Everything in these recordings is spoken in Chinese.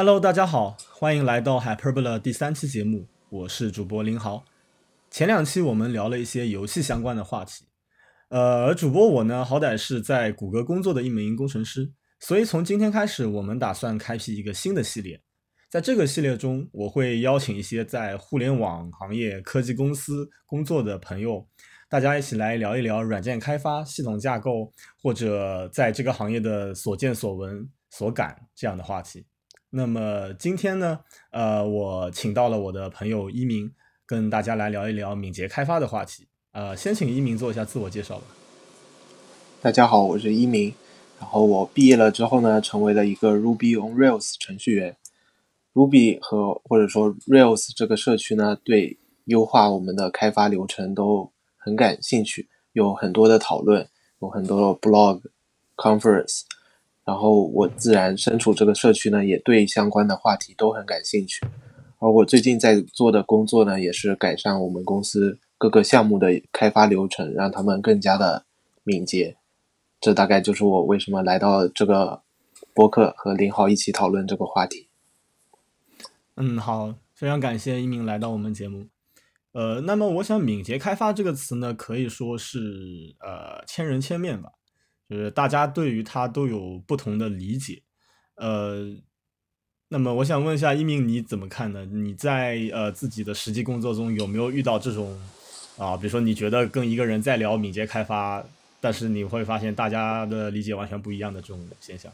Hello，大家好，欢迎来到 Hyperbola 第三期节目，我是主播林豪。前两期我们聊了一些游戏相关的话题，呃，而主播我呢，好歹是在谷歌工作的一名工程师，所以从今天开始，我们打算开辟一个新的系列。在这个系列中，我会邀请一些在互联网行业、科技公司工作的朋友，大家一起来聊一聊软件开发、系统架构，或者在这个行业的所见所闻、所感这样的话题。那么今天呢，呃，我请到了我的朋友一鸣，跟大家来聊一聊敏捷开发的话题。呃，先请一鸣做一下自我介绍吧。大家好，我是一鸣。然后我毕业了之后呢，成为了一个 Ruby on Rails 程序员。Ruby 和或者说 Rails 这个社区呢，对优化我们的开发流程都很感兴趣，有很多的讨论，有很多的 blog、conference。然后我自然身处这个社区呢，也对相关的话题都很感兴趣。而我最近在做的工作呢，也是改善我们公司各个项目的开发流程，让他们更加的敏捷。这大概就是我为什么来到这个播客和林豪一起讨论这个话题。嗯，好，非常感谢一鸣来到我们节目。呃，那么我想“敏捷开发”这个词呢，可以说是呃千人千面吧，就是大家对于它都有不同的理解。呃，那么我想问一下一鸣，你怎么看呢？你在呃自己的实际工作中有没有遇到这种啊？比如说你觉得跟一个人在聊敏捷开发，但是你会发现大家的理解完全不一样的这种现象？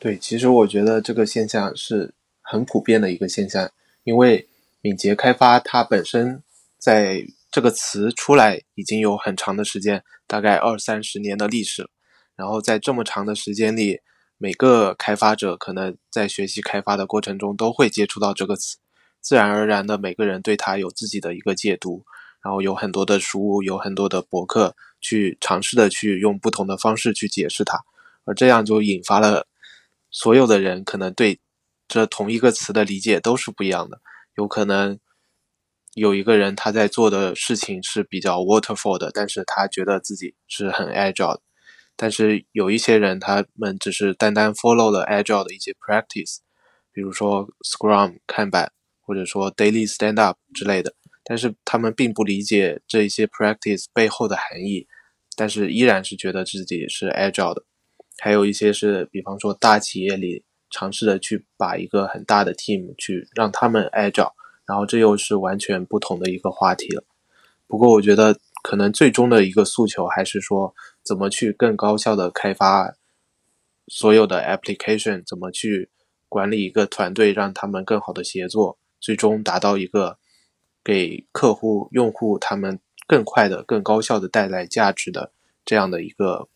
对，其实我觉得这个现象是。很普遍的一个现象，因为敏捷开发它本身在这个词出来已经有很长的时间，大概二三十年的历史。然后在这么长的时间里，每个开发者可能在学习开发的过程中都会接触到这个词，自然而然的每个人对它有自己的一个解读，然后有很多的书，有很多的博客去尝试的去用不同的方式去解释它，而这样就引发了所有的人可能对。这同一个词的理解都是不一样的，有可能有一个人他在做的事情是比较 waterfall 的，但是他觉得自己是很 agile，的但是有一些人他们只是单单 follow 了 agile 的一些 practice，比如说 Scrum 看板或者说 Daily Stand Up 之类的，但是他们并不理解这一些 practice 背后的含义，但是依然是觉得自己是 agile 的，还有一些是比方说大企业里。尝试的去把一个很大的 team 去让他们 agile，然后这又是完全不同的一个话题了。不过我觉得可能最终的一个诉求还是说，怎么去更高效的开发所有的 application，怎么去管理一个团队，让他们更好的协作，最终达到一个给客户用户他们更快的、更高效的带来价值的这样的一个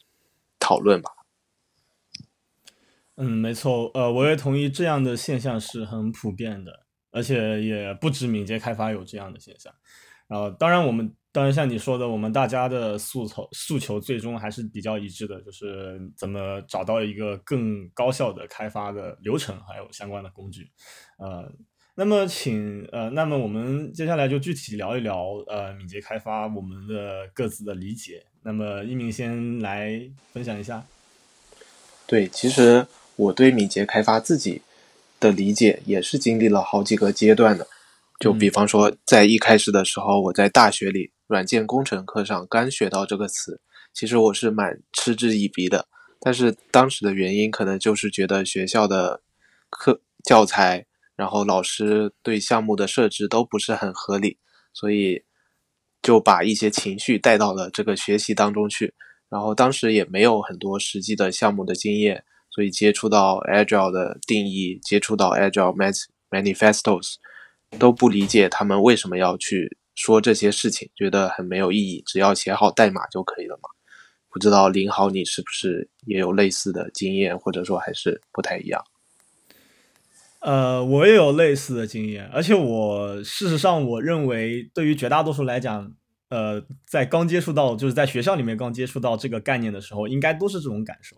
讨论吧。嗯，没错，呃，我也同意这样的现象是很普遍的，而且也不止敏捷开发有这样的现象。然后，当然我们当然像你说的，我们大家的诉求诉求最终还是比较一致的，就是怎么找到一个更高效的开发的流程，还有相关的工具。呃，那么请呃，那么我们接下来就具体聊一聊呃敏捷开发我们的各自的理解。那么一鸣先来分享一下。对，其实。我对敏捷开发自己的理解也是经历了好几个阶段的，就比方说在一开始的时候，我在大学里软件工程课上刚学到这个词，其实我是蛮嗤之以鼻的。但是当时的原因可能就是觉得学校的课教材，然后老师对项目的设置都不是很合理，所以就把一些情绪带到了这个学习当中去。然后当时也没有很多实际的项目的经验。所以接触到 Agile 的定义，接触到 Agile Manifestos，都不理解他们为什么要去说这些事情，觉得很没有意义，只要写好代码就可以了嘛？不知道林豪你是不是也有类似的经验，或者说还是不太一样？呃，我也有类似的经验，而且我事实上我认为，对于绝大多数来讲，呃，在刚接触到就是在学校里面刚接触到这个概念的时候，应该都是这种感受。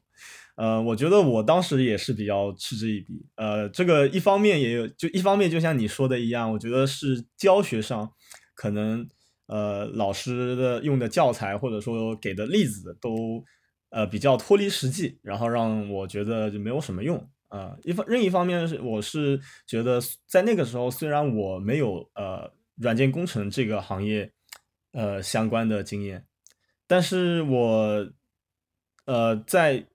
呃，我觉得我当时也是比较嗤之以鼻。呃，这个一方面也有，就一方面就像你说的一样，我觉得是教学上可能呃老师的用的教材或者说给的例子都呃比较脱离实际，然后让我觉得就没有什么用啊，一方另一方面是我是觉得在那个时候，虽然我没有呃软件工程这个行业呃相关的经验，但是我呃在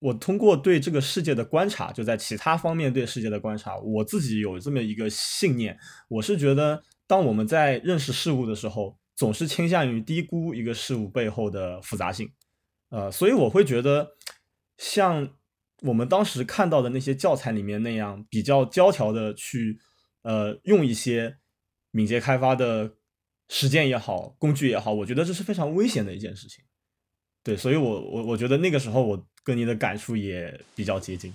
我通过对这个世界的观察，就在其他方面对世界的观察，我自己有这么一个信念，我是觉得当我们在认识事物的时候，总是倾向于低估一个事物背后的复杂性，呃，所以我会觉得像。我们当时看到的那些教材里面那样比较教条的去，呃，用一些敏捷开发的实践也好，工具也好，我觉得这是非常危险的一件事情。对，所以我我我觉得那个时候我跟你的感触也比较接近。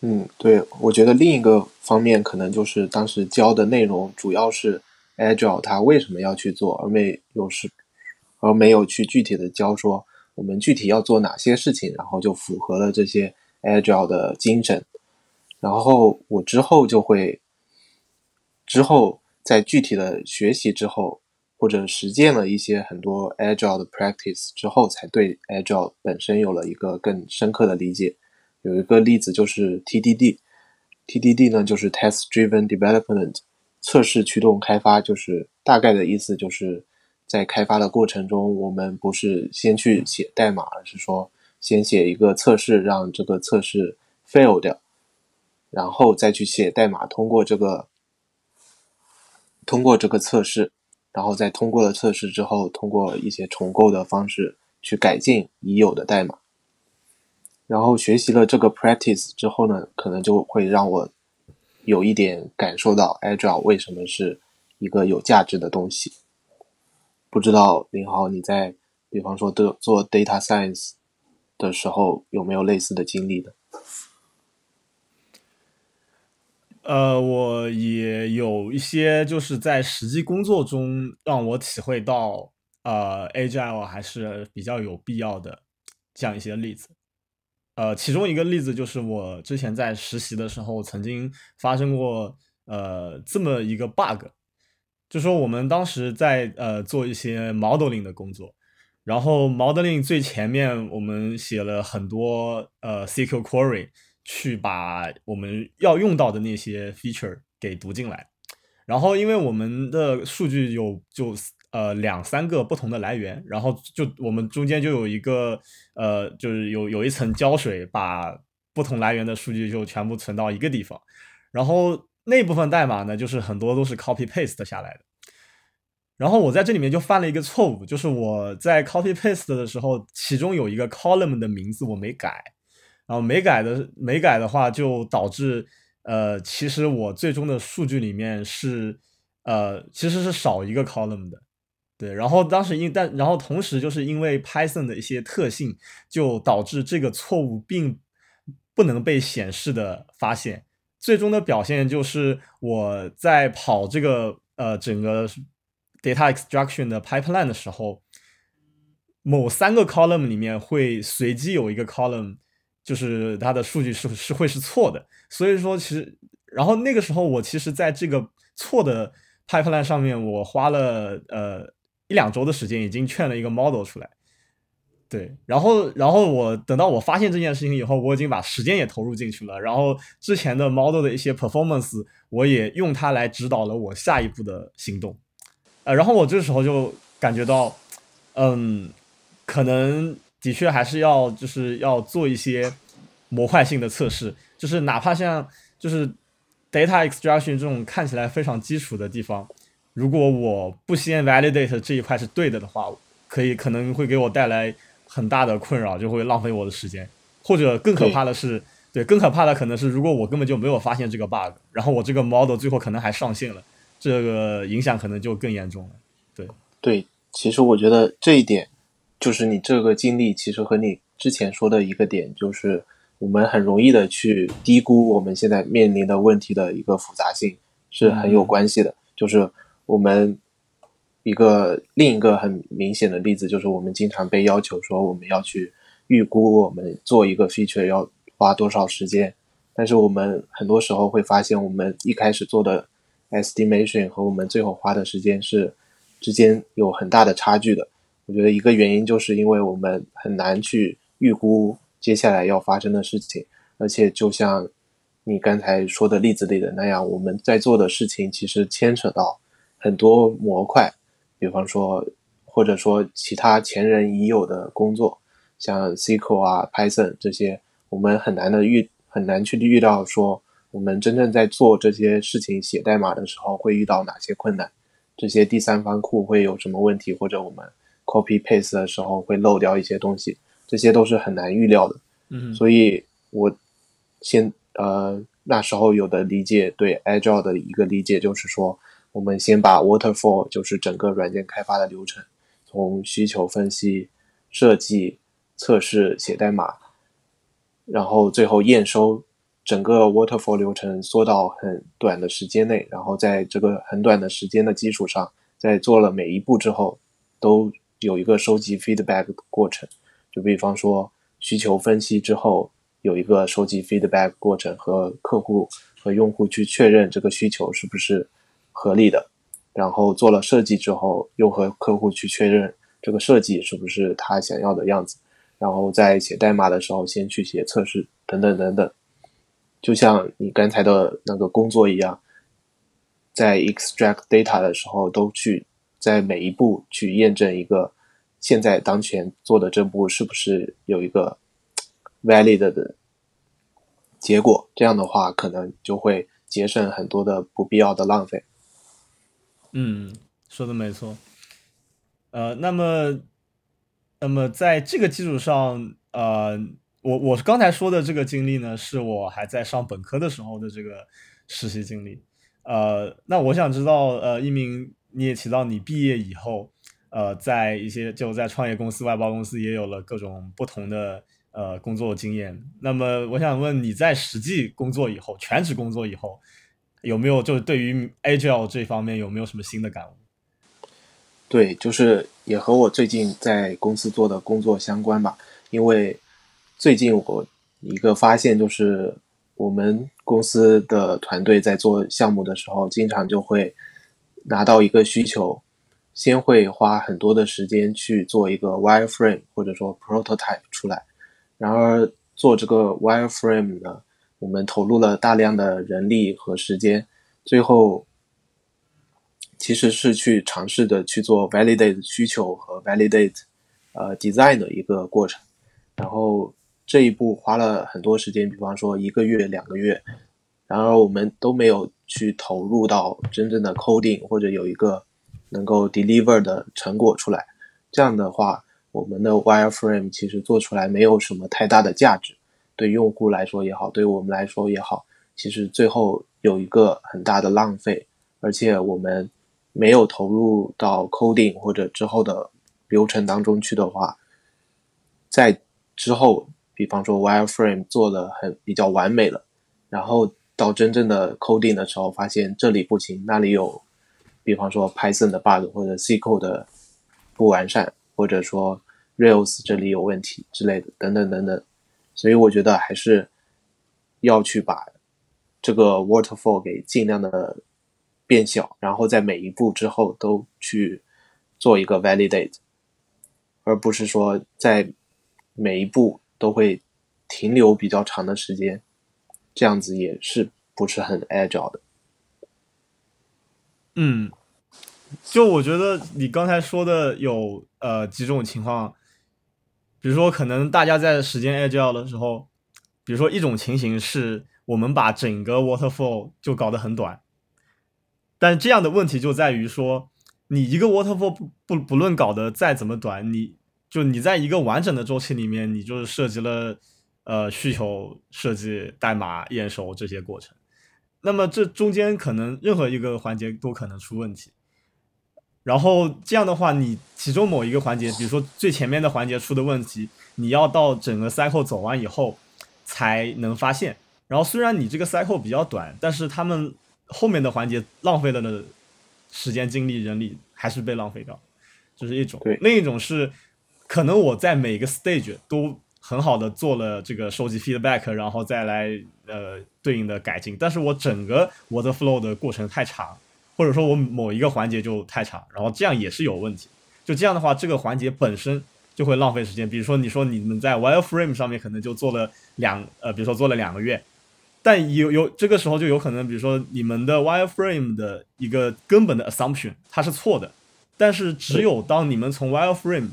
嗯，对，我觉得另一个方面可能就是当时教的内容主要是 Agile 它为什么要去做，而没有是而没有去具体的教说我们具体要做哪些事情，然后就符合了这些。Agile 的精神，然后我之后就会，之后在具体的学习之后，或者实践了一些很多 Agile 的 practice 之后，才对 Agile 本身有了一个更深刻的理解。有一个例子就是 TDD，TDD 呢就是 Test Driven Development，测试驱动开发，就是大概的意思就是在开发的过程中，我们不是先去写代码，而是说。先写一个测试，让这个测试 fail 掉，然后再去写代码，通过这个通过这个测试，然后在通过了测试之后，通过一些重构的方式去改进已有的代码。然后学习了这个 practice 之后呢，可能就会让我有一点感受到 agile 为什么是一个有价值的东西。不知道林豪你在比方说做做 data science。的时候有没有类似的经历呢？呃，我也有一些，就是在实际工作中让我体会到，呃，agile 还是比较有必要的这样一些例子。呃，其中一个例子就是我之前在实习的时候曾经发生过，呃，这么一个 bug，就说我们当时在呃做一些 modeling 的工作。然后 modeling 最前面我们写了很多呃 SQL query 去把我们要用到的那些 feature 给读进来。然后因为我们的数据有就呃两三个不同的来源，然后就我们中间就有一个呃就是有有一层胶水把不同来源的数据就全部存到一个地方。然后那部分代码呢，就是很多都是 copy paste 下来的。然后我在这里面就犯了一个错误，就是我在 copy paste 的时候，其中有一个 column 的名字我没改，然后没改的没改的话，就导致呃，其实我最终的数据里面是呃，其实是少一个 column 的，对。然后当时因但然后同时就是因为 Python 的一些特性，就导致这个错误并不能被显示的发现，最终的表现就是我在跑这个呃整个。data extraction 的 pipeline 的时候，某三个 column 里面会随机有一个 column，就是它的数据是是会是错的。所以说，其实，然后那个时候我其实在这个错的 pipeline 上面，我花了呃一两周的时间，已经劝了一个 model 出来。对，然后然后我等到我发现这件事情以后，我已经把时间也投入进去了。然后之前的 model 的一些 performance，我也用它来指导了我下一步的行动。呃，然后我这时候就感觉到，嗯，可能的确还是要就是要做一些模块性的测试，就是哪怕像就是 data extraction 这种看起来非常基础的地方，如果我不先 validate 这一块是对的的话，可以可能会给我带来很大的困扰，就会浪费我的时间，或者更可怕的是，对，更可怕的可能是如果我根本就没有发现这个 bug，然后我这个 model 最后可能还上线了。这个影响可能就更严重了。对对，其实我觉得这一点，就是你这个经历，其实和你之前说的一个点，就是我们很容易的去低估我们现在面临的问题的一个复杂性，是很有关系的。就是我们一个另一个很明显的例子，就是我们经常被要求说我们要去预估我们做一个 feature 要花多少时间，但是我们很多时候会发现，我们一开始做的。estimation 和我们最后花的时间是之间有很大的差距的。我觉得一个原因就是因为我们很难去预估接下来要发生的事情，而且就像你刚才说的例子里的那样，我们在做的事情其实牵扯到很多模块，比方说或者说其他前人已有的工作，像 SQL 啊、Python 这些，我们很难的遇很难去遇到说我们真正在做这些事情写代码的时候会遇到哪些困难，这些第三方库会有什么问题，或者我们 copy paste 的时候会漏掉一些东西，这些都是很难预料的。嗯，所以我先。呃，那时候有的理解对 Agile 的一个理解就是说，我们先把 Waterfall 就是整个软件开发的流程，从需求分析、设计、测试、写代码，然后最后验收，整个 Waterfall 流程缩到很短的时间内，然后在这个很短的时间的基础上，在做了每一步之后，都有一个收集 feedback 的过程。就比方说需求分析之后。有一个收集 feedback 过程和客户和用户去确认这个需求是不是合理的，然后做了设计之后，又和客户去确认这个设计是不是他想要的样子，然后在写代码的时候先去写测试等等等等，就像你刚才的那个工作一样，在 extract data 的时候都去在每一步去验证一个现在当前做的这步是不是有一个。valid 的结果，这样的话可能就会节省很多的不必要的浪费。嗯，说的没错。呃，那么，那么在这个基础上，呃，我我刚才说的这个经历呢，是我还在上本科的时候的这个实习经历。呃，那我想知道，呃，一鸣，你也提到你毕业以后，呃，在一些就在创业公司、外包公司也有了各种不同的。呃，工作经验。那么，我想问你在实际工作以后，全职工作以后，有没有就对于 Agile 这方面有没有什么新的感悟？对，就是也和我最近在公司做的工作相关吧。因为最近我一个发现就是，我们公司的团队在做项目的时候，经常就会拿到一个需求，先会花很多的时间去做一个 wireframe 或者说 prototype 出来。然而做这个 wireframe 呢，我们投入了大量的人力和时间，最后其实是去尝试的去做 validate 需求和 validate 呃 design 的一个过程。然后这一步花了很多时间，比方说一个月、两个月。然而我们都没有去投入到真正的 coding 或者有一个能够 deliver 的成果出来。这样的话。我们的 wireframe 其实做出来没有什么太大的价值，对用户来说也好，对我们来说也好，其实最后有一个很大的浪费，而且我们没有投入到 coding 或者之后的流程当中去的话，在之后，比方说 wireframe 做的很比较完美了，然后到真正的 coding 的时候，发现这里不行，那里有，比方说 Python 的 bug 或者 SQL 的不完善。或者说 Rails 这里有问题之类的，等等等等，所以我觉得还是要去把这个 waterfall 给尽量的变小，然后在每一步之后都去做一个 validate，而不是说在每一步都会停留比较长的时间，这样子也是不是很 agile 的。嗯。就我觉得你刚才说的有呃几种情况，比如说可能大家在时间 agile 的时候，比如说一种情形是我们把整个 waterfall 就搞得很短，但这样的问题就在于说，你一个 waterfall 不不不论搞得再怎么短，你就你在一个完整的周期里面，你就是涉及了呃需求设计、代码验收这些过程，那么这中间可能任何一个环节都可能出问题。然后这样的话，你其中某一个环节，比如说最前面的环节出的问题，你要到整个 cycle 走完以后才能发现。然后虽然你这个 cycle 比较短，但是他们后面的环节浪费了的时间、精力、人力还是被浪费掉，这是一种。另一种是，可能我在每个 stage 都很好的做了这个收集 feedback，然后再来呃对应的改进，但是我整个我的 flow 的过程太长。或者说我某一个环节就太长，然后这样也是有问题。就这样的话，这个环节本身就会浪费时间。比如说，你说你们在 wireframe 上面可能就做了两呃，比如说做了两个月，但有有这个时候就有可能，比如说你们的 wireframe 的一个根本的 assumption 它是错的，但是只有当你们从 wireframe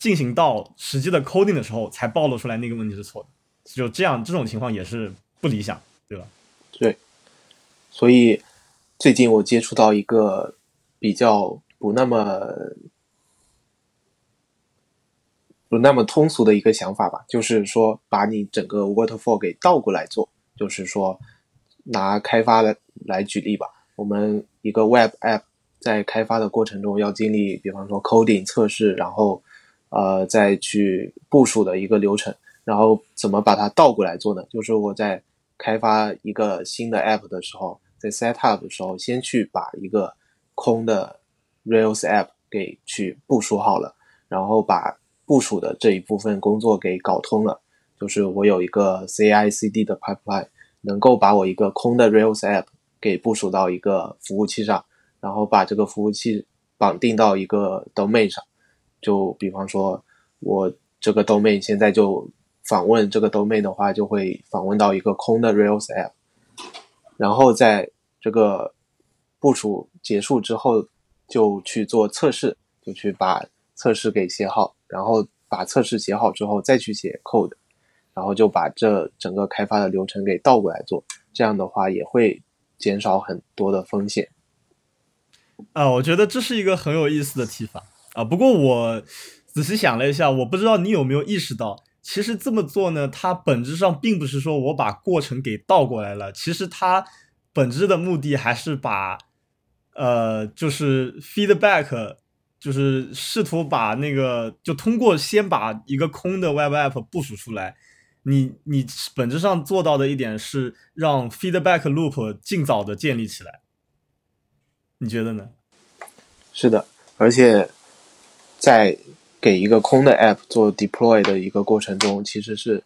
进行到实际的 coding 的时候，才暴露出来那个问题是错的。就这样，这种情况也是不理想，对吧？对。所以最近我接触到一个比较不那么不那么通俗的一个想法吧，就是说把你整个 waterfall 给倒过来做，就是说拿开发来来举例吧。我们一个 web app 在开发的过程中要经历，比方说 coding 测试，然后呃再去部署的一个流程。然后怎么把它倒过来做呢？就是我在开发一个新的 app 的时候，在 set up 的时候，先去把一个空的 Rails app 给去部署好了，然后把部署的这一部分工作给搞通了。就是我有一个 CI/CD 的 pipeline，能够把我一个空的 Rails app 给部署到一个服务器上，然后把这个服务器绑定到一个 domain 上。就比方说，我这个 domain 现在就访问这个 domain 的话，就会访问到一个空的 Rails app，然后在这个部署结束之后，就去做测试，就去把测试给写好，然后把测试写好之后再去写 code，然后就把这整个开发的流程给倒过来做，这样的话也会减少很多的风险。啊，我觉得这是一个很有意思的提法。啊。不过我仔细想了一下，我不知道你有没有意识到。其实这么做呢，它本质上并不是说我把过程给倒过来了，其实它本质的目的还是把，呃，就是 feedback，就是试图把那个，就通过先把一个空的 web app 部署出来，你你本质上做到的一点是让 feedback loop 尽早的建立起来，你觉得呢？是的，而且在。给一个空的 app 做 deploy 的一个过程中，其实是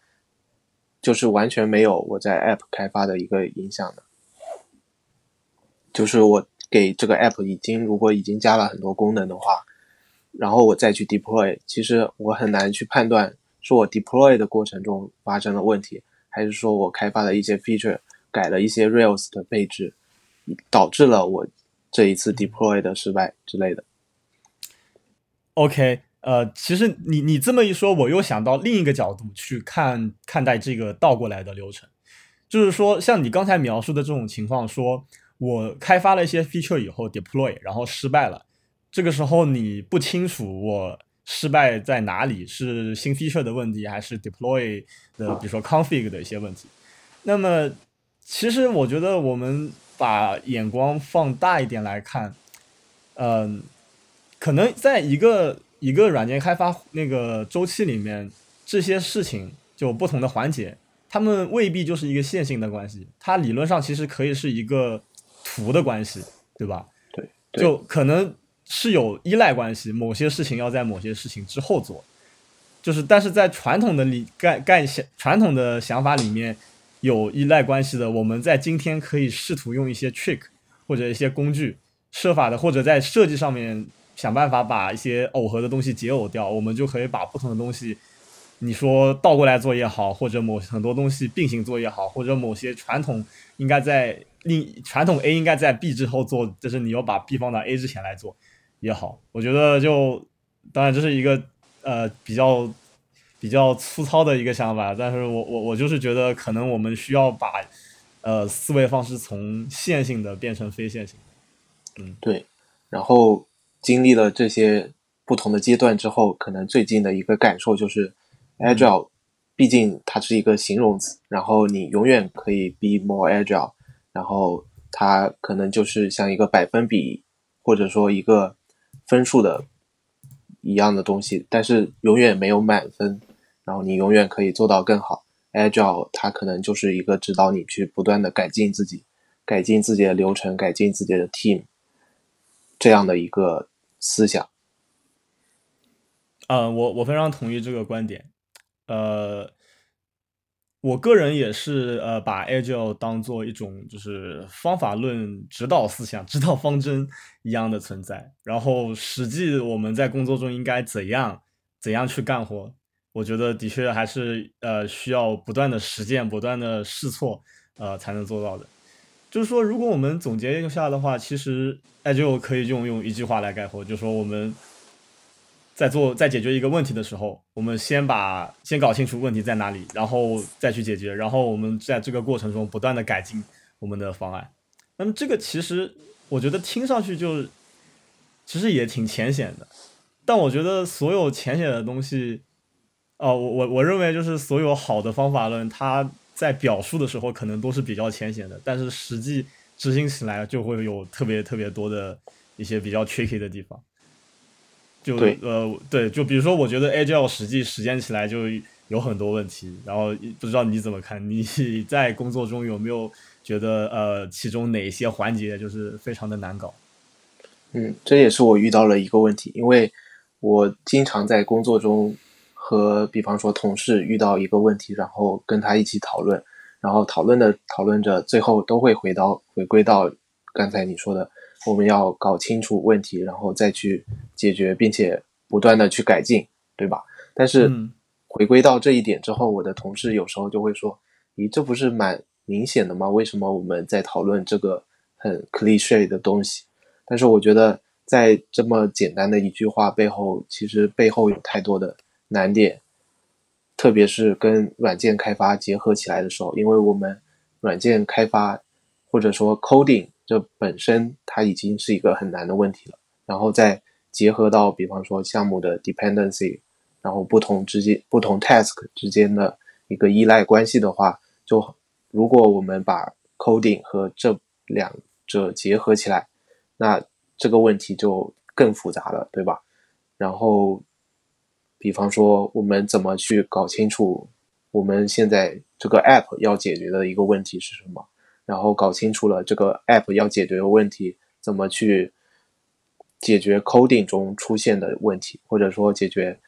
就是完全没有我在 app 开发的一个影响的。就是我给这个 app 已经如果已经加了很多功能的话，然后我再去 deploy，其实我很难去判断是我 deploy 的过程中发生了问题，还是说我开发的一些 feature 改了一些 Rails 的配置，导致了我这一次 deploy 的失败之类的。OK。呃，其实你你这么一说，我又想到另一个角度去看看待这个倒过来的流程，就是说，像你刚才描述的这种情况，说我开发了一些 feature 以后 deploy，然后失败了，这个时候你不清楚我失败在哪里，是新 feature 的问题，还是 deploy 的，比如说 config 的一些问题。那么，其实我觉得我们把眼光放大一点来看，嗯，可能在一个。一个软件开发那个周期里面，这些事情就不同的环节，他们未必就是一个线性的关系，它理论上其实可以是一个图的关系，对吧？对，就可能是有依赖关系，某些事情要在某些事情之后做，就是但是在传统的理概概想传统的想法里面有依赖关系的，我们在今天可以试图用一些 trick 或者一些工具设法的，或者在设计上面。想办法把一些耦合的东西解耦掉，我们就可以把不同的东西，你说倒过来做也好，或者某很多东西并行做也好，或者某些传统应该在另传统 A 应该在 B 之后做，就是你要把 B 放到 A 之前来做也好，我觉得就当然这是一个呃比较比较粗糙的一个想法，但是我我我就是觉得可能我们需要把呃思维方式从线性的变成非线性，嗯对，然后。经历了这些不同的阶段之后，可能最近的一个感受就是，agile，毕竟它是一个形容词，然后你永远可以 be more agile，然后它可能就是像一个百分比或者说一个分数的一样的东西，但是永远没有满分，然后你永远可以做到更好。agile 它可能就是一个指导你去不断的改进自己，改进自己的流程，改进自己的 team，这样的一个。思想，嗯，我我非常同意这个观点，呃，我个人也是呃把 Agile 当做一种就是方法论指导思想、指导方针一样的存在，然后实际我们在工作中应该怎样怎样去干活，我觉得的确还是呃需要不断的实践、不断的试错，呃才能做到的。就是说，如果我们总结一下的话，其实哎就可以用用一句话来概括，就是说我们在做在解决一个问题的时候，我们先把先搞清楚问题在哪里，然后再去解决，然后我们在这个过程中不断的改进我们的方案。那么这个其实我觉得听上去就其实也挺浅显的，但我觉得所有浅显的东西，哦，我我我认为就是所有好的方法论，它在表述的时候可能都是比较浅显的，但是实际执行起来就会有特别特别多的一些比较 tricky 的地方。就呃对，就比如说，我觉得 Agile 实际实践起来就有很多问题，然后不知道你怎么看？你在工作中有没有觉得呃其中哪些环节就是非常的难搞？嗯，这也是我遇到了一个问题，因为我经常在工作中和比方说同事遇到一个问题，然后跟他一起讨论，然后讨论的讨论着，最后都会回到回归到刚才你说的，我们要搞清楚问题，然后再去解决，并且不断的去改进，对吧？但是嗯回归到这一点之后，我的同事有时候就会说：“咦，这不是蛮明显的吗？为什么我们在讨论这个很 cliche 的东西？”但是我觉得，在这么简单的一句话背后，其实背后有太多的难点，特别是跟软件开发结合起来的时候，因为我们软件开发或者说 coding 这本身它已经是一个很难的问题了，然后再结合到比方说项目的 dependency，然后不同之间不同 task 之间的一个依赖关系的话，就如果我们把 coding 和这两者结合起来，那这个问题就更复杂了，对吧？然后，比方说我们怎么去搞清楚我们现在这个 app 要解决的一个问题是什么？然后搞清楚了这个 app 要解决的问题，怎么去解决 coding 中出现的问题，或者说解决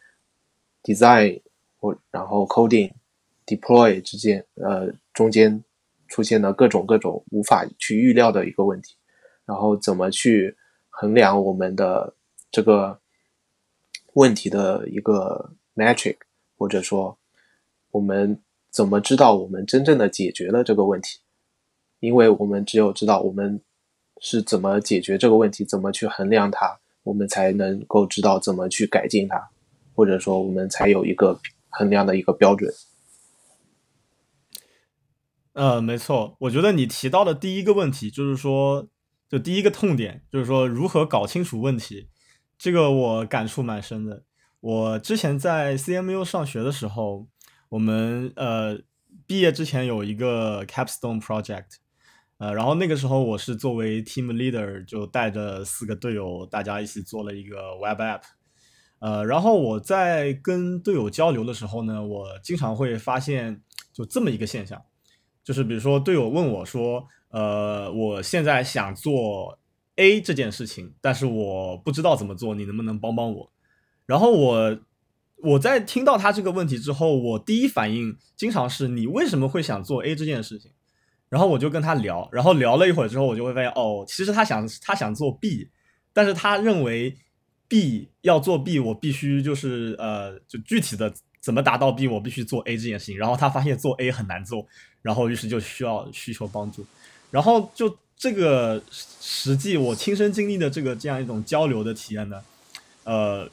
design 或然后 coding deploy 之间呃中间出现的各种各种无法去预料的一个问题，然后怎么去衡量我们的这个问题的一个 metric，或者说我们怎么知道我们真正的解决了这个问题？因为我们只有知道我们是怎么解决这个问题，怎么去衡量它，我们才能够知道怎么去改进它，或者说我们才有一个衡量的一个标准。呃，没错，我觉得你提到的第一个问题就是说，就第一个痛点就是说如何搞清楚问题，这个我感触蛮深的。我之前在 CMU 上学的时候，我们呃毕业之前有一个 capstone project，呃，然后那个时候我是作为 team leader，就带着四个队友，大家一起做了一个 web app。呃，然后我在跟队友交流的时候呢，我经常会发现就这么一个现象。就是比如说队友问我说，呃，我现在想做 A 这件事情，但是我不知道怎么做，你能不能帮帮我？然后我我在听到他这个问题之后，我第一反应经常是你为什么会想做 A 这件事情？然后我就跟他聊，然后聊了一会儿之后，我就会发现哦，其实他想他想做 B，但是他认为 B 要做 B，我必须就是呃，就具体的怎么达到 B，我必须做 A 这件事情。然后他发现做 A 很难做。然后，于是就需要需求帮助，然后就这个实际我亲身经历的这个这样一种交流的体验呢，呃，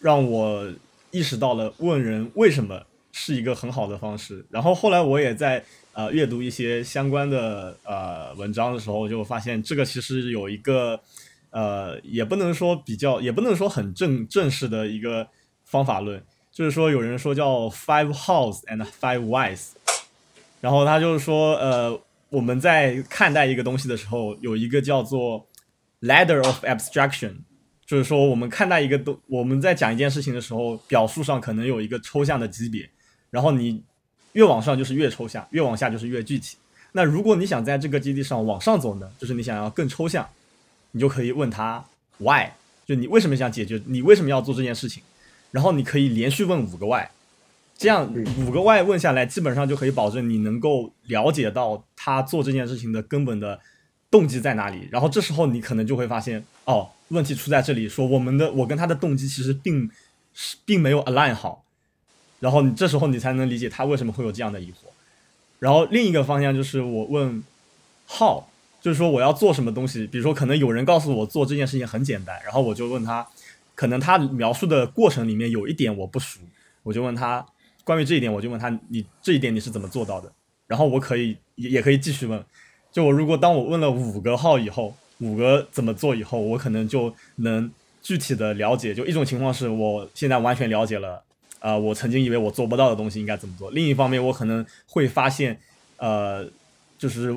让我意识到了问人为什么是一个很好的方式。然后后来我也在呃阅读一些相关的呃文章的时候，就发现这个其实有一个呃，也不能说比较，也不能说很正正式的一个方法论，就是说有人说叫 five hows and five whys。然后他就是说，呃，我们在看待一个东西的时候，有一个叫做 ladder of abstraction，就是说我们看待一个东，我们在讲一件事情的时候，表述上可能有一个抽象的级别，然后你越往上就是越抽象，越往下就是越具体。那如果你想在这个基地上往上走呢，就是你想要更抽象，你就可以问他 why，就你为什么想解决，你为什么要做这件事情，然后你可以连续问五个 why。这样五个 Y 问下来，基本上就可以保证你能够了解到他做这件事情的根本的动机在哪里。然后这时候你可能就会发现，哦，问题出在这里，说我们的我跟他的动机其实并并没有 align 好。然后你这时候你才能理解他为什么会有这样的疑惑。然后另一个方向就是我问 how，就是说我要做什么东西，比如说可能有人告诉我做这件事情很简单，然后我就问他，可能他描述的过程里面有一点我不熟，我就问他关于这一点，我就问他你这一点你是怎么做到的？然后我可以也也可以继续问，就我如果当我问了五个号以后，五个怎么做以后，我可能就能具体的了解，就一种情况是我现在完全了解了。啊，我曾经以为我做不到的东西应该怎么做。另一方面，我可能会发现，呃，就是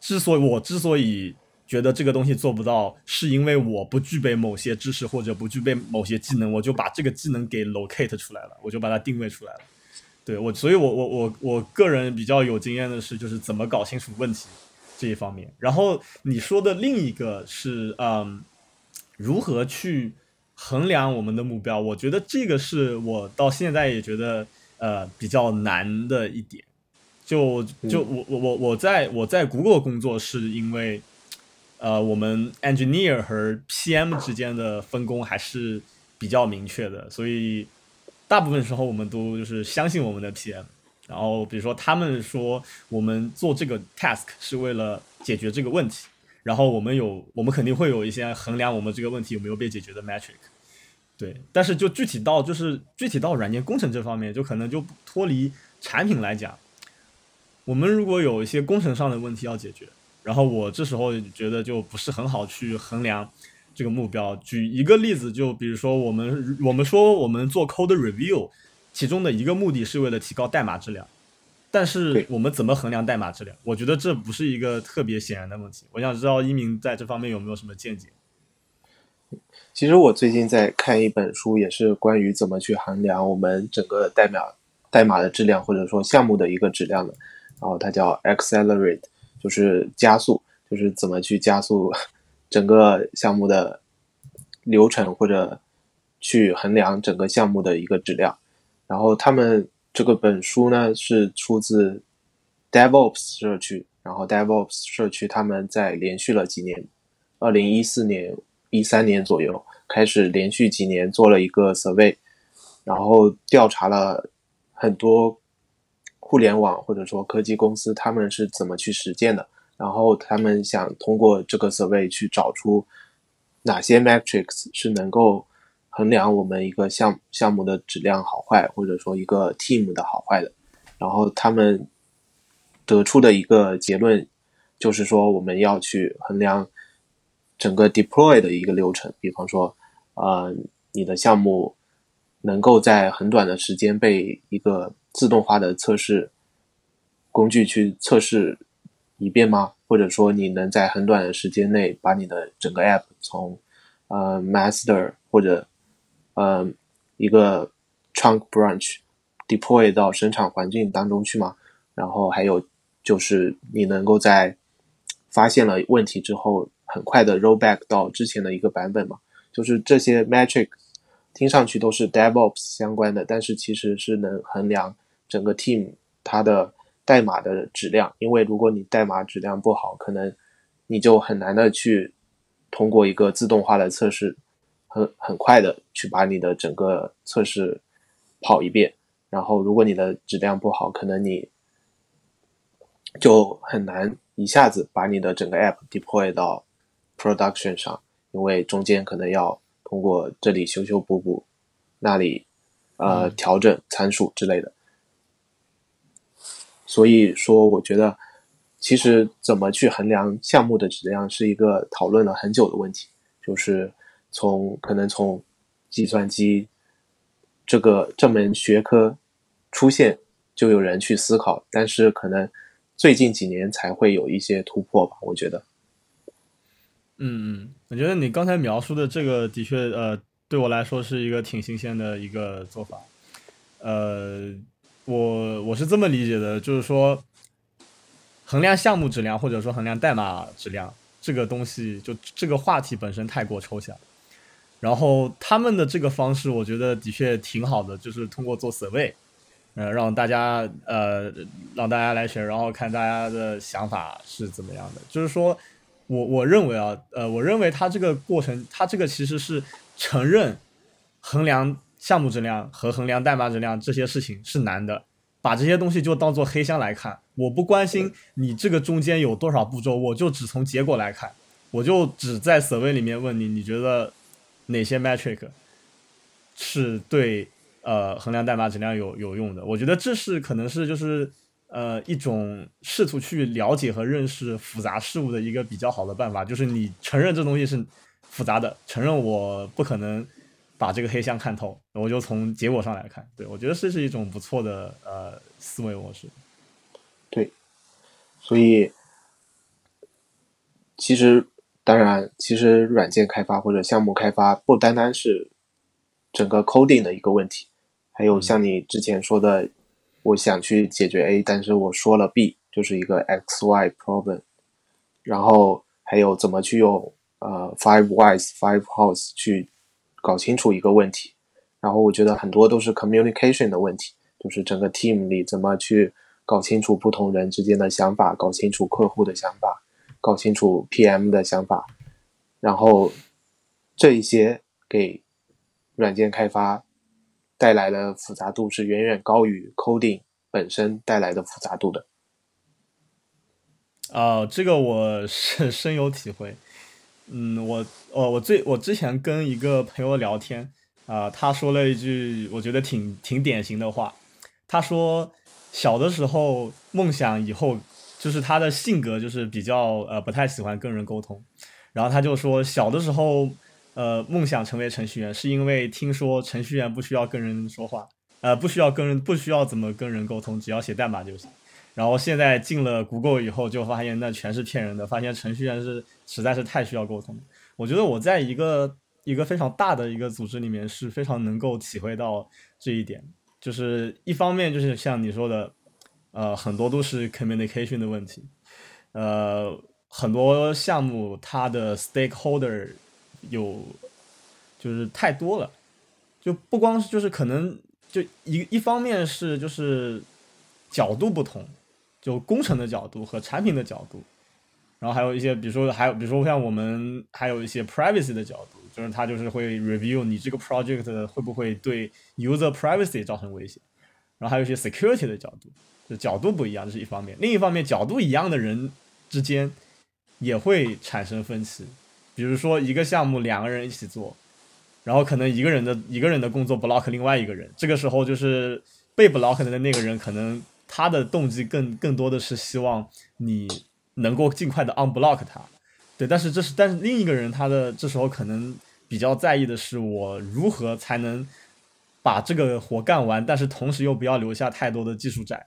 之所以我之所以觉得这个东西做不到，是因为我不具备某些知识或者不具备某些技能，我就把这个技能给 locate 出来了，我就把它定位出来了。对我，所以我我我我个人比较有经验的是，就是怎么搞清楚问题这一方面。然后你说的另一个是，嗯，如何去。衡量我们的目标，我觉得这个是我到现在也觉得呃比较难的一点。就就我我我我在我在 Google 工作是因为呃我们 engineer 和 PM 之间的分工还是比较明确的，所以大部分时候我们都就是相信我们的 PM。然后比如说他们说我们做这个 task 是为了解决这个问题。然后我们有，我们肯定会有一些衡量我们这个问题有没有被解决的 metric，对。但是就具体到就是具体到软件工程这方面，就可能就脱离产品来讲，我们如果有一些工程上的问题要解决，然后我这时候觉得就不是很好去衡量这个目标。举一个例子，就比如说我们我们说我们做 code review，其中的一个目的是为了提高代码质量。但是我们怎么衡量代码质量？我觉得这不是一个特别显然的问题。我想知道一鸣在这方面有没有什么见解？其实我最近在看一本书，也是关于怎么去衡量我们整个代码代码的质量，或者说项目的一个质量的。然后它叫 Accelerate，就是加速，就是怎么去加速整个项目的流程，或者去衡量整个项目的一个质量。然后他们。这个本书呢是出自 DevOps 社区，然后 DevOps 社区他们在连续了几年，二零一四年、一三年左右开始连续几年做了一个 survey，然后调查了很多互联网或者说科技公司他们是怎么去实践的，然后他们想通过这个 survey 去找出哪些 metrics 是能够。衡量我们一个项项目的质量好坏，或者说一个 team 的好坏的，然后他们得出的一个结论就是说，我们要去衡量整个 deploy 的一个流程，比方说，呃，你的项目能够在很短的时间被一个自动化的测试工具去测试一遍吗？或者说，你能在很短的时间内把你的整个 app 从呃 master 或者嗯，一个 trunk branch deploy 到生产环境当中去吗？然后还有就是你能够在发现了问题之后，很快的 roll back 到之前的一个版本吗？就是这些 metric 听上去都是 DevOps 相关的，但是其实是能衡量整个 team 它的代码的质量。因为如果你代码质量不好，可能你就很难的去通过一个自动化的测试。很很快的去把你的整个测试跑一遍，然后如果你的质量不好，可能你就很难一下子把你的整个 app deploy 到 production 上，因为中间可能要通过这里修修补补，那里呃调整参数之类的。所以说，我觉得其实怎么去衡量项目的质量是一个讨论了很久的问题，就是。从可能从计算机这个这门学科出现，就有人去思考，但是可能最近几年才会有一些突破吧，我觉得。嗯嗯，我觉得你刚才描述的这个的确，呃，对我来说是一个挺新鲜的一个做法。呃，我我是这么理解的，就是说，衡量项目质量或者说衡量代码质量这个东西，就这个话题本身太过抽象。然后他们的这个方式，我觉得的确挺好的，就是通过做 survey，呃，让大家呃让大家来选，然后看大家的想法是怎么样的。就是说，我我认为啊，呃，我认为他这个过程，他这个其实是承认衡量项目质量和衡量代码质量这些事情是难的，把这些东西就当做黑箱来看。我不关心你这个中间有多少步骤，我就只从结果来看，我就只在 survey 里面问你，你觉得哪些 metric 是对呃衡量代码质量有有用的？我觉得这是可能是就是呃一种试图去了解和认识复杂事物的一个比较好的办法，就是你承认这东西是复杂的，承认我不可能。把这个黑箱看透，我就从结果上来看，对我觉得这是一种不错的呃思维模式。对，所以其实当然，其实软件开发或者项目开发不单单是整个 coding 的一个问题，还有像你之前说的，我想去解决 A，但是我说了 B，就是一个 X Y problem，然后还有怎么去用呃 Five Whys Five Hows 去。搞清楚一个问题，然后我觉得很多都是 communication 的问题，就是整个 team 里怎么去搞清楚不同人之间的想法，搞清楚客户的想法，搞清楚 PM 的想法，然后这一些给软件开发带来的复杂度是远远高于 coding 本身带来的复杂度的。啊，这个我是深有体会。嗯，我哦，我最我之前跟一个朋友聊天啊，他说了一句我觉得挺挺典型的话。他说小的时候梦想以后就是他的性格就是比较呃不太喜欢跟人沟通，然后他就说小的时候呃梦想成为程序员是因为听说程序员不需要跟人说话，呃不需要跟人不需要怎么跟人沟通，只要写代码就行。然后现在进了 Google 以后，就发现那全是骗人的。发现程序员是实在是太需要沟通。我觉得我在一个一个非常大的一个组织里面是非常能够体会到这一点。就是一方面就是像你说的，呃，很多都是 communication 的问题。呃，很多项目它的 stakeholder 有就是太多了，就不光是就是可能就一一方面是就是角度不同。就工程的角度和产品的角度，然后还有一些，比如说还有，比如说像我们还有一些 privacy 的角度，就是它就是会 review 你这个 project 会不会对 user privacy 造成威胁，然后还有一些 security 的角度，就角度不一样，这是一方面。另一方面，角度一样的人之间也会产生分歧，比如说一个项目两个人一起做，然后可能一个人的一个人的工作 block 另外一个人，这个时候就是被 block 的那个人可能。他的动机更更多的是希望你能够尽快的 unblock 他，对，但是这是但是另一个人他的这时候可能比较在意的是我如何才能把这个活干完，但是同时又不要留下太多的技术债，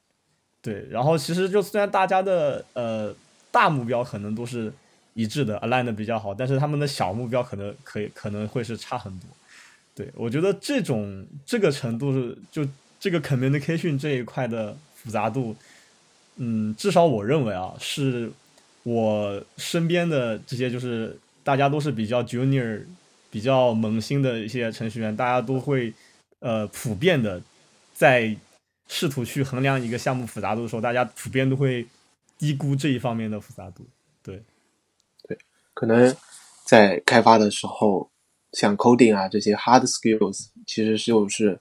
对，然后其实就虽然大家的呃大目标可能都是一致的 align 的比较好，但是他们的小目标可能可以可能会是差很多，对我觉得这种这个程度是就这个 communication 这一块的。复杂度，嗯，至少我认为啊，是我身边的这些，就是大家都是比较 junior、比较萌新的一些程序员，大家都会呃普遍的在试图去衡量一个项目复杂度的时候，大家普遍都会低估这一方面的复杂度。对，对，可能在开发的时候，像 coding 啊这些 hard skills，其实就是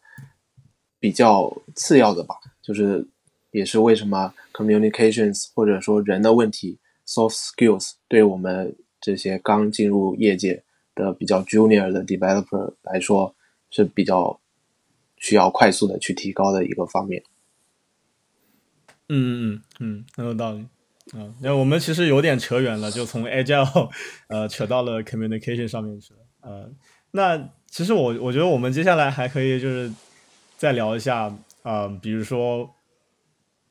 比较次要的吧，就是。也是为什么 communications 或者说人的问题 soft skills 对我们这些刚进入业界的比较 junior 的 developer 来说是比较需要快速的去提高的一个方面。嗯嗯嗯，很有道理。啊，那我们其实有点扯远了，就从 agile 呃扯到了 communication 上面去了。呃，那其实我我觉得我们接下来还可以就是再聊一下啊，比如说。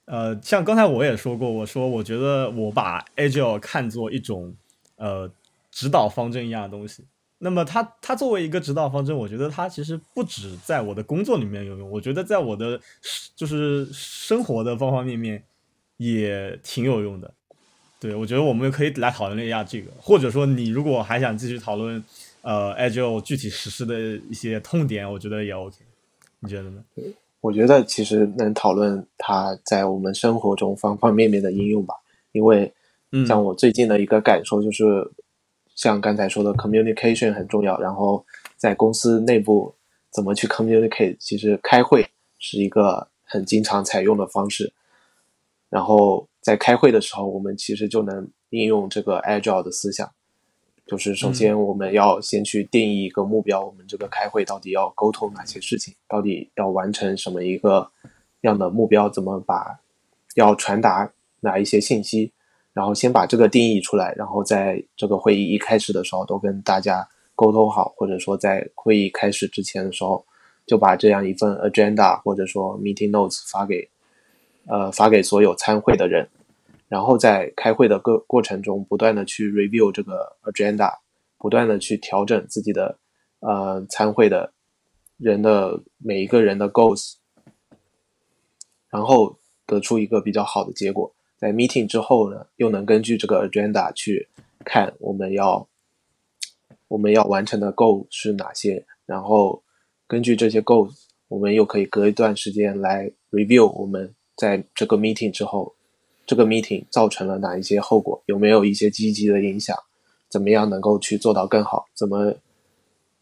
呃，像刚才我也说过，我说我觉得我把 Agile 看作一种呃指导方针一样的东西。那么它它作为一个指导方针，我觉得它其实不止在我的工作里面有用，我觉得在我的就是生活的方方面面也挺有用的。对，我觉得我们可以来讨论一下这个，或者说你如果还想继续讨论呃 Agile 具体实施的一些痛点，我觉得也 OK。你觉得呢？我觉得其实能讨论它在我们生活中方方面面的应用吧，因为像我最近的一个感受就是，像刚才说的 communication 很重要，然后在公司内部怎么去 communicate，其实开会是一个很经常采用的方式。然后在开会的时候，我们其实就能应用这个 agile 的思想，就是首先我们要先去定义一个目标，我们这个开会到底要沟通哪些事情，到底要完成什么一个样的目标，怎么把要传达哪一些信息，然后先把这个定义出来，然后在这个会议一开始的时候都跟大家沟通好，或者说在会议开始之前的时候就把这样一份 agenda 或者说 meeting notes 发给。呃，发给所有参会的人，然后在开会的过过程中，不断的去 review 这个 agenda，不断的去调整自己的呃参会的人的每一个人的 goals，然后得出一个比较好的结果。在 meeting 之后呢，又能根据这个 agenda 去看我们要我们要完成的 goal 是哪些，然后根据这些 goals，我们又可以隔一段时间来 review 我们。在这个 meeting 之后，这个 meeting 造成了哪一些后果？有没有一些积极的影响？怎么样能够去做到更好？怎么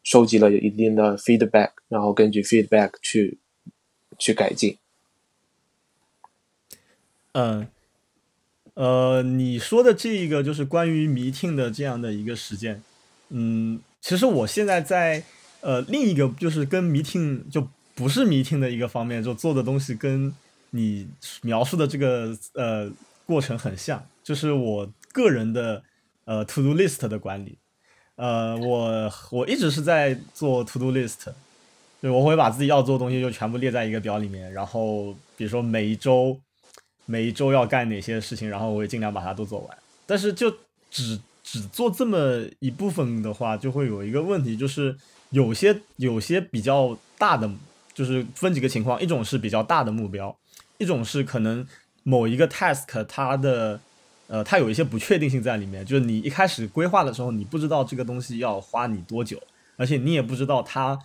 收集了一定的 feedback，然后根据 feedback 去去改进？嗯，呃，你说的这一个就是关于 meeting 的这样的一个实践。嗯，其实我现在在呃另一个就是跟 meeting 就不是 meeting 的一个方面，就做的东西跟。你描述的这个呃过程很像，就是我个人的呃 to do list 的管理，呃，我我一直是在做 to do list，对，我会把自己要做的东西就全部列在一个表里面，然后比如说每一周每一周要干哪些事情，然后我会尽量把它都做完。但是就只只做这么一部分的话，就会有一个问题，就是有些有些比较大的，就是分几个情况，一种是比较大的目标。一种是可能某一个 task 它的呃它有一些不确定性在里面，就是你一开始规划的时候，你不知道这个东西要花你多久，而且你也不知道它，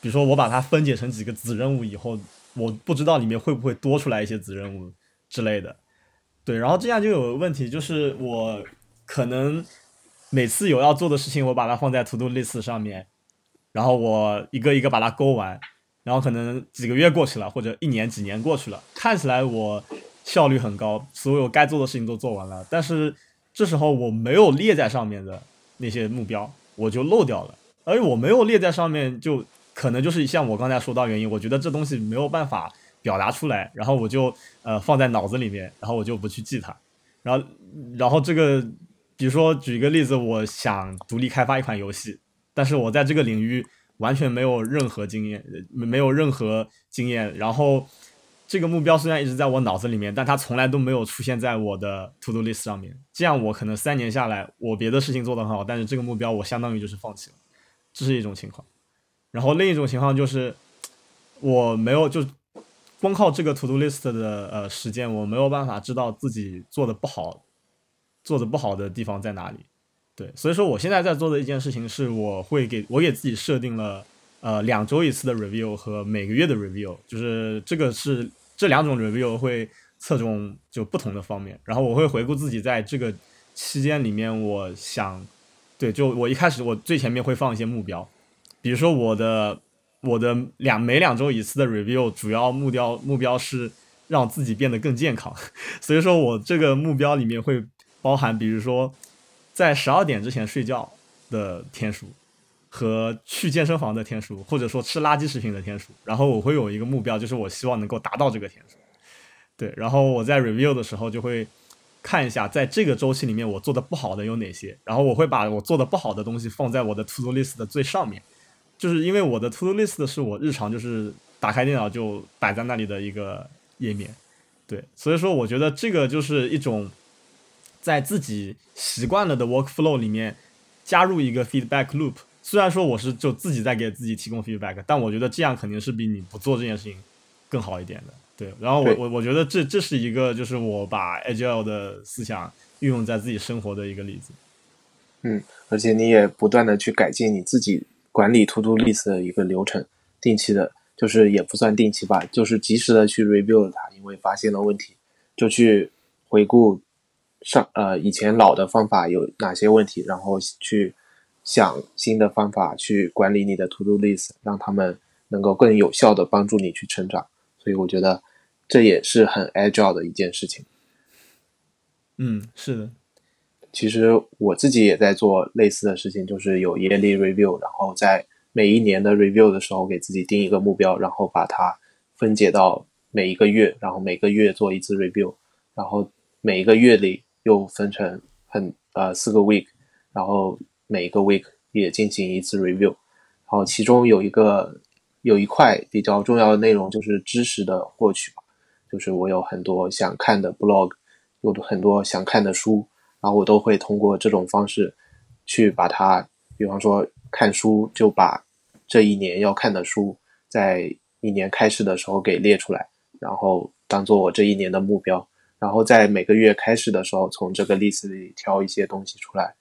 比如说我把它分解成几个子任务以后，我不知道里面会不会多出来一些子任务之类的，对，然后这样就有问题，就是我可能每次有要做的事情，我把它放在 to do list 上面，然后我一个一个把它勾完。然后可能几个月过去了，或者一年几年过去了，看起来我效率很高，所有该做的事情都做完了。但是这时候我没有列在上面的那些目标，我就漏掉了。而我没有列在上面，就可能就是像我刚才说到原因，我觉得这东西没有办法表达出来，然后我就呃放在脑子里面，然后我就不去记它。然后，然后这个，比如说举一个例子，我想独立开发一款游戏，但是我在这个领域。完全没有任何经验，没有任何经验。然后这个目标虽然一直在我脑子里面，但它从来都没有出现在我的 to do list 上面。这样我可能三年下来，我别的事情做得很好，但是这个目标我相当于就是放弃了，这是一种情况。然后另一种情况就是我没有就光靠这个 to do list 的呃时间，我没有办法知道自己做的不好，做的不好的地方在哪里。对，所以说我现在在做的一件事情是，我会给我给自己设定了，呃，两周一次的 review 和每个月的 review，就是这个是这两种 review 会侧重就不同的方面，然后我会回顾自己在这个期间里面，我想，对，就我一开始我最前面会放一些目标，比如说我的我的两每两周一次的 review 主要目标目标是让自己变得更健康，所以说我这个目标里面会包含，比如说。在十二点之前睡觉的天数，和去健身房的天数，或者说吃垃圾食品的天数，然后我会有一个目标，就是我希望能够达到这个天数。对，然后我在 review 的时候就会看一下，在这个周期里面我做的不好的有哪些，然后我会把我做的不好的东西放在我的 to do list 的最上面，就是因为我的 to do list 是我日常就是打开电脑就摆在那里的一个页面。对，所以说我觉得这个就是一种。在自己习惯了的 workflow 里面加入一个 feedback loop，虽然说我是就自己在给自己提供 feedback，但我觉得这样肯定是比你不做这件事情更好一点的。对，然后我我我觉得这这是一个就是我把 agile 的思想运用在自己生活的一个例子。嗯，而且你也不断的去改进你自己管理 to do list 的一个流程，定期的，就是也不算定期吧，就是及时的去 review 它，因为发现了问题就去回顾。上呃以前老的方法有哪些问题，然后去想新的方法去管理你的 To Do List，让他们能够更有效的帮助你去成长。所以我觉得这也是很 agile 的一件事情。嗯，是的。其实我自己也在做类似的事情，就是有 yearly review，然后在每一年的 review 的时候给自己定一个目标，然后把它分解到每一个月，然后每个月做一次 review，然后每一个月里又分成很呃四个 week，然后。每一个 week 也进行一次 review，然后其中有一个有一块比较重要的内容就是知识的获取吧，就是我有很多想看的 blog，有很多想看的书，然后我都会通过这种方式去把它，比方说看书就把这一年要看的书在一年开始的时候给列出来，然后当做我这一年的目标，然后在每个月开始的时候从这个 list 里挑一些东西出来。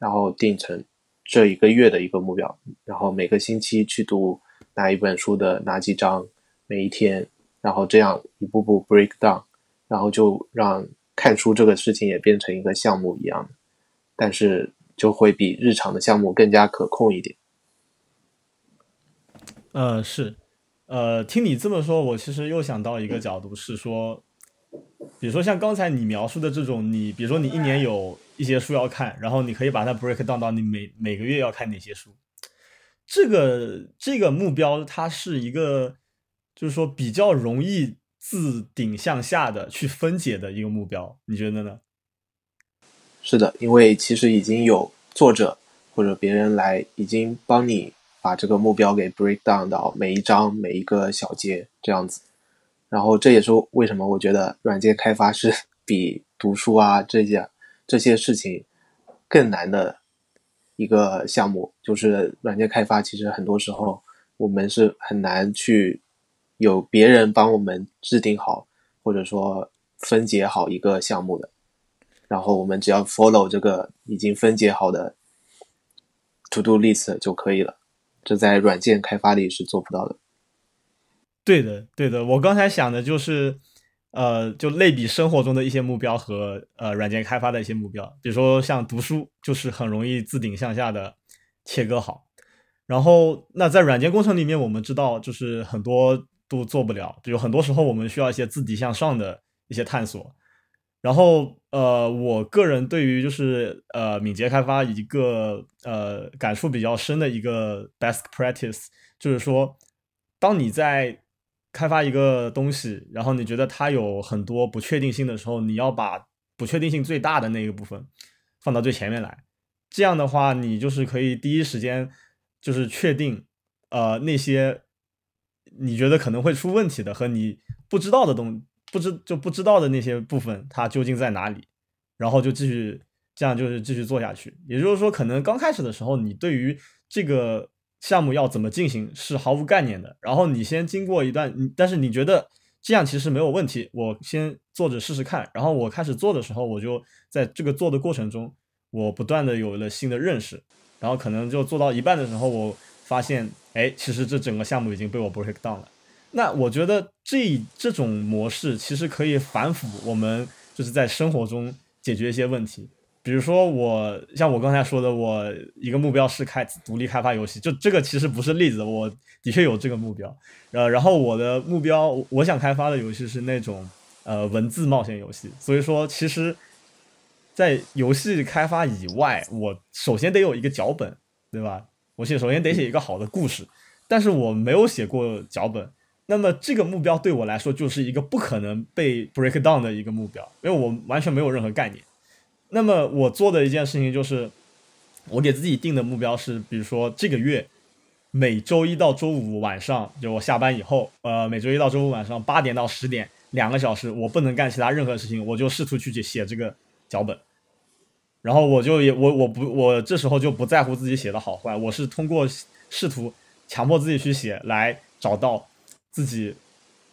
然后定成这一个月的一个目标，然后每个星期去读哪一本书的哪几章，每一天，然后这样一步步 break down，然后就让看书这个事情也变成一个项目一样，但是就会比日常的项目更加可控一点。呃，是，呃，听你这么说，我其实又想到一个角度是说。比如说像刚才你描述的这种，你比如说你一年有一些书要看，然后你可以把它 break down 到你每每个月要看哪些书，这个这个目标它是一个，就是说比较容易自顶向下的去分解的一个目标，你觉得呢？是的，因为其实已经有作者或者别人来已经帮你把这个目标给 break down 到每一章每一个小节这样子。然后这也是为什么我觉得软件开发是 比读书啊这些这些事情更难的一个项目。就是软件开发，其实很多时候我们是很难去有别人帮我们制定好，或者说分解好一个项目的。然后我们只要 follow 这个已经分解好的 to do list 就可以了。这在软件开发里是做不到的。对的，对的，我刚才想的就是，呃，就类比生活中的一些目标和呃软件开发的一些目标，比如说像读书，就是很容易自顶向下的切割好，然后那在软件工程里面，我们知道就是很多都做不了，就很多时候我们需要一些自底向上的一些探索，然后呃，我个人对于就是呃敏捷开发一个呃感触比较深的一个 best practice，就是说当你在开发一个东西，然后你觉得它有很多不确定性的时候，你要把不确定性最大的那个部分放到最前面来。这样的话，你就是可以第一时间就是确定，呃，那些你觉得可能会出问题的和你不知道的东不知就不知道的那些部分，它究竟在哪里，然后就继续这样就是继续做下去。也就是说，可能刚开始的时候，你对于这个。项目要怎么进行是毫无概念的，然后你先经过一段，但是你觉得这样其实没有问题，我先做着试试看，然后我开始做的时候，我就在这个做的过程中，我不断的有了新的认识，然后可能就做到一半的时候，我发现，哎，其实这整个项目已经被我 break down 了。那我觉得这这种模式其实可以反腐我们就是在生活中解决一些问题。比如说我像我刚才说的，我一个目标是开独立开发游戏，就这个其实不是例子，我的确有这个目标。呃，然后我的目标，我想开发的游戏是那种呃文字冒险游戏。所以说，其实，在游戏开发以外，我首先得有一个脚本，对吧？我写首先得写一个好的故事，但是我没有写过脚本，那么这个目标对我来说就是一个不可能被 break down 的一个目标，因为我完全没有任何概念。那么我做的一件事情就是，我给自己定的目标是，比如说这个月每周一到周五晚上，就我下班以后，呃，每周一到周五晚上八点到十点两个小时，我不能干其他任何事情，我就试图去写这个脚本。然后我就也我我不我这时候就不在乎自己写的好坏，我是通过试图强迫自己去写来找到自己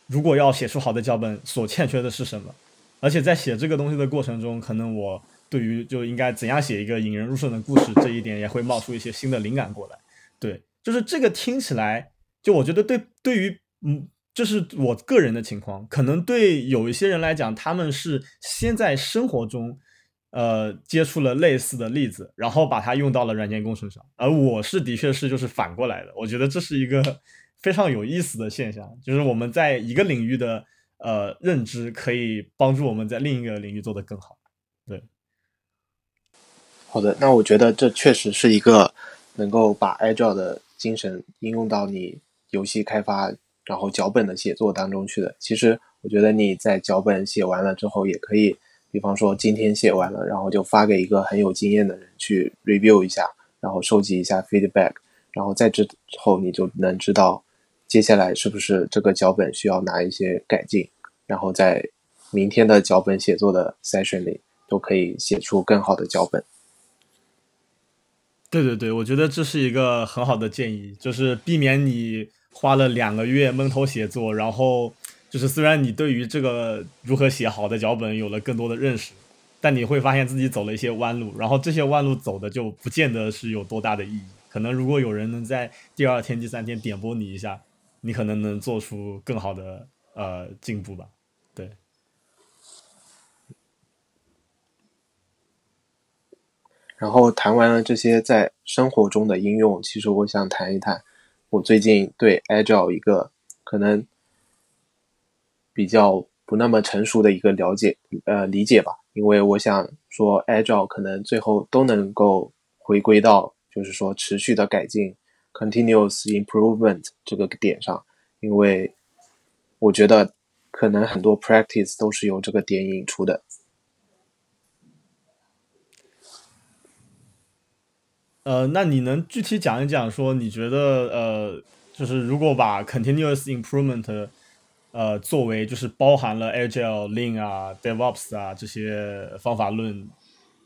如果要写出好的脚本所欠缺的是什么，而且在写这个东西的过程中，可能我。对于就应该怎样写一个引人入胜的故事，这一点也会冒出一些新的灵感过来。对，就是这个听起来，就我觉得对，对于嗯，这是我个人的情况，可能对有一些人来讲，他们是先在生活中呃接触了类似的例子，然后把它用到了软件工程上。而我是的确是就是反过来的，我觉得这是一个 非常有意思的现象，就是我们在一个领域的呃认知可以帮助我们在另一个领域做得更好。好的，那我觉得这确实是一个能够把 Agile 的精神应用到你游戏开发。然后脚本的写作当中去的，其实我觉得你在脚本写完了之后，也可以，比方说今天写完了，然后就发给一个很有经验的人去 review 一下，然后收集一下 feedback，然后在之后你就能知道接下来是不是这个脚本需要哪一些改进，然后在明天的脚本写作的 session 里都可以写出更好的脚本。对对对，我觉得这是一个很好的建议，就是避免你。花了两个月闷头写作，然后就是虽然你对于这个如何写好的脚本有了更多的认识，但你会发现自己走了一些弯路，然后这些弯路走的就不见得是有多大的意义。可能如果有人能在第二天、第三天点拨你一下，你可能能做出更好的呃进步吧。对。然后谈完了这些在生活中的应用，其实我想谈一谈。我最近对 Agile 一个可能比较不那么成熟的一个了解呃理解吧，因为我想说 Agile 可能最后都能够回归到就是说持续的改进 continuous improvement 这个点上，因为我觉得可能很多 practice 都是由这个点引出的。呃，那你能具体讲一讲，说你觉得呃，就是如果把 continuous improvement，呃，作为就是包含了 agile、lean 啊、DevOps 啊这些方法论，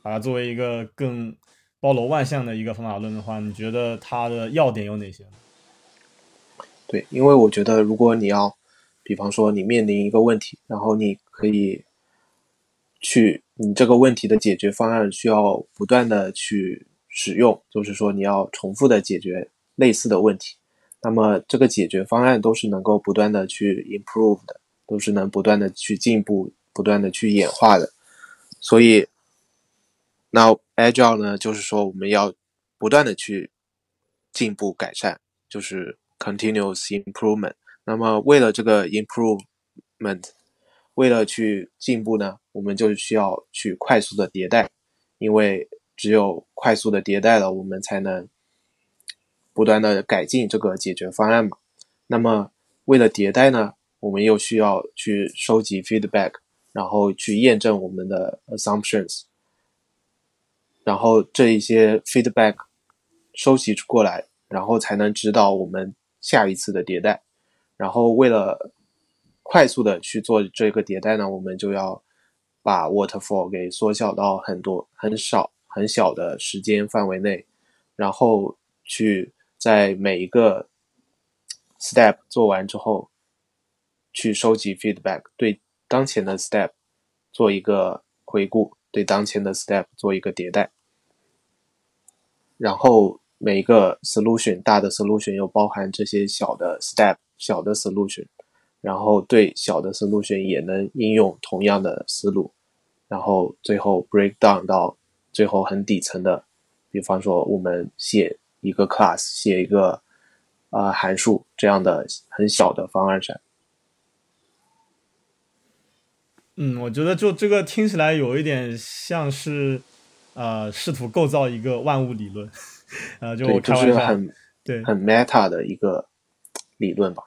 把它作为一个更包罗万象的一个方法论的话，你觉得它的要点有哪些？对，因为我觉得如果你要，比方说你面临一个问题，然后你可以去你这个问题的解决方案需要不断的去。使用就是说，你要重复的解决类似的问题，那么这个解决方案都是能够不断的去 improve 的，都是能不断的去进步、不断的去演化的。所以，那 agile 呢，就是说我们要不断的去进步改善，就是 continuous improvement。那么为了这个 improvement，为了去进步呢，我们就需要去快速的迭代，因为。只有快速的迭代了，我们才能不断的改进这个解决方案嘛。那么为了迭代呢，我们又需要去收集 feedback，然后去验证我们的 assumptions，然后这一些 feedback 收集过来，然后才能指导我们下一次的迭代。然后为了快速的去做这个迭代呢，我们就要把 waterfall 给缩小到很多很少。很小的时间范围内，然后去在每一个 step 做完之后，去收集 feedback，对当前的 step 做一个回顾，对当前的 step 做一个迭代，然后每一个 solution 大的 solution 又包含这些小的 step 小的 solution，然后对小的 solution 也能应用同样的思路，然后最后 break down 到。最后很底层的，比方说我们写一个 class，写一个呃函数这样的很小的方案上。嗯，我觉得就这个听起来有一点像是呃试图构造一个万物理论，呃就开玩笑，很对很 meta 的一个理论吧。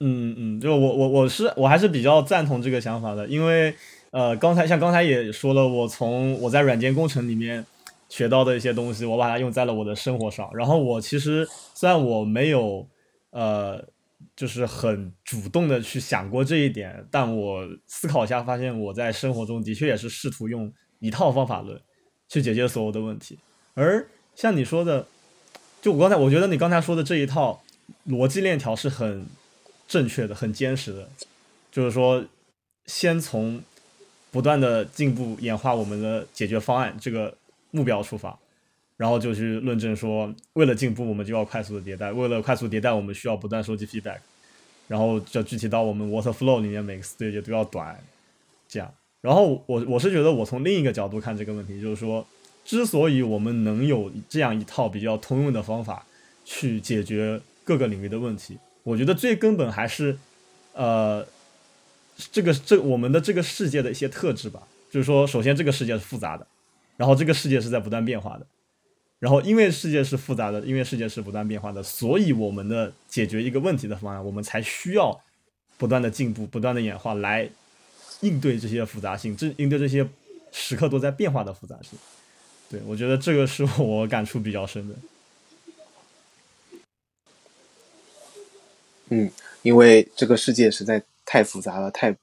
嗯嗯，就我我我是我还是比较赞同这个想法的，因为。呃，刚才像刚才也说了，我从我在软件工程里面学到的一些东西，我把它用在了我的生活上。然后我其实虽然我没有呃，就是很主动的去想过这一点，但我思考一下，发现我在生活中的确也是试图用一套方法论去解决所有的问题。而像你说的，就我刚才我觉得你刚才说的这一套逻辑链条是很正确的、很坚实的，就是说先从。不断的进步演化我们的解决方案这个目标出发，然后就去论证说，为了进步我们就要快速的迭代，为了快速迭代我们需要不断收集 feedback，然后就具体到我们 water flow 里面每个 stage 都要短，这样，然后我我是觉得，我从另一个角度看这个问题，就是说，之所以我们能有这样一套比较通用的方法去解决各个领域的问题，我觉得最根本还是，呃，这个这我们的这个世界的一些特质吧。就是说，首先这个世界是复杂的，然后这个世界是在不断变化的，然后因为世界是复杂的，因为世界是不断变化的，所以我们的解决一个问题的方案，我们才需要不断的进步、不断的演化来应对这些复杂性，这应对这些时刻都在变化的复杂性。对我觉得这个是我感触比较深的。嗯，因为这个世界实在太复杂了，太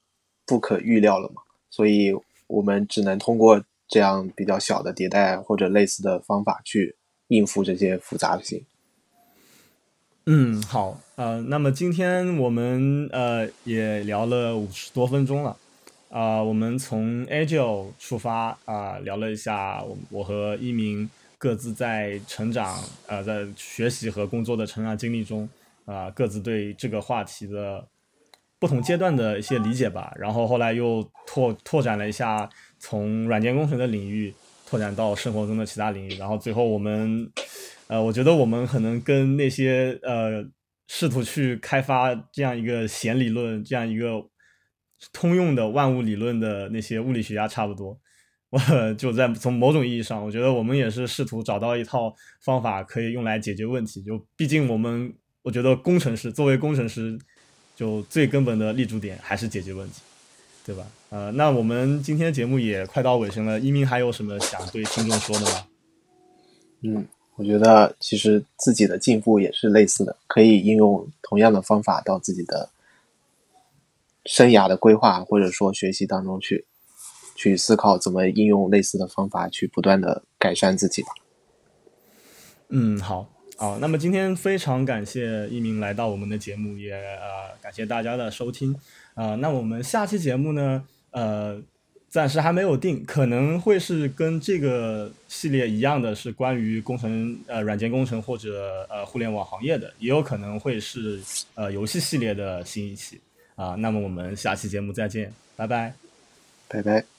不可预料了嘛，所以。我们只能通过这样比较小的迭代或者类似的方法去应付这些复杂性。嗯，好，呃，那么今天我们呃也聊了五十多分钟了，啊，我们从 Agile 出发啊，聊了一下我我和一鸣各自在成长呃在学习和工作的成长经历中啊，各自对这个话题的。不同阶段的一些理解吧，然后后来又拓拓展了一下，从软件工程的领域拓展到生活中的其他领域，然后最后我们，呃，我觉得我们可能跟那些呃试图去开发这样一个弦理论、这样一个通用的万物理论的那些物理学家差不多，我 就在从某种意义上，我觉得我们也是试图找到一套方法可以用来解决问题。就毕竟我们，我觉得工程师作为工程师。就最根本的立足点还是解决问题，对吧？呃，那我们今天节目也快到尾声了，一鸣还有什么想对听众说的吗？嗯，我觉得其实自己的进步也是类似的，可以应用同样的方法到自己的生涯的规划或者说学习当中去，去思考怎么应用类似的方法去不断的改善自己吧。嗯，好。好，那么今天非常感谢一鸣来到我们的节目，也呃感谢大家的收听啊。那我们下期节目呢，呃，暂时还没有定，可能会是跟这个系列一样的，是关于工程呃软件工程或者呃互联网行业的，也有可能会是呃游戏系列的新一期啊。那么我们下期节目再见，拜拜，拜拜。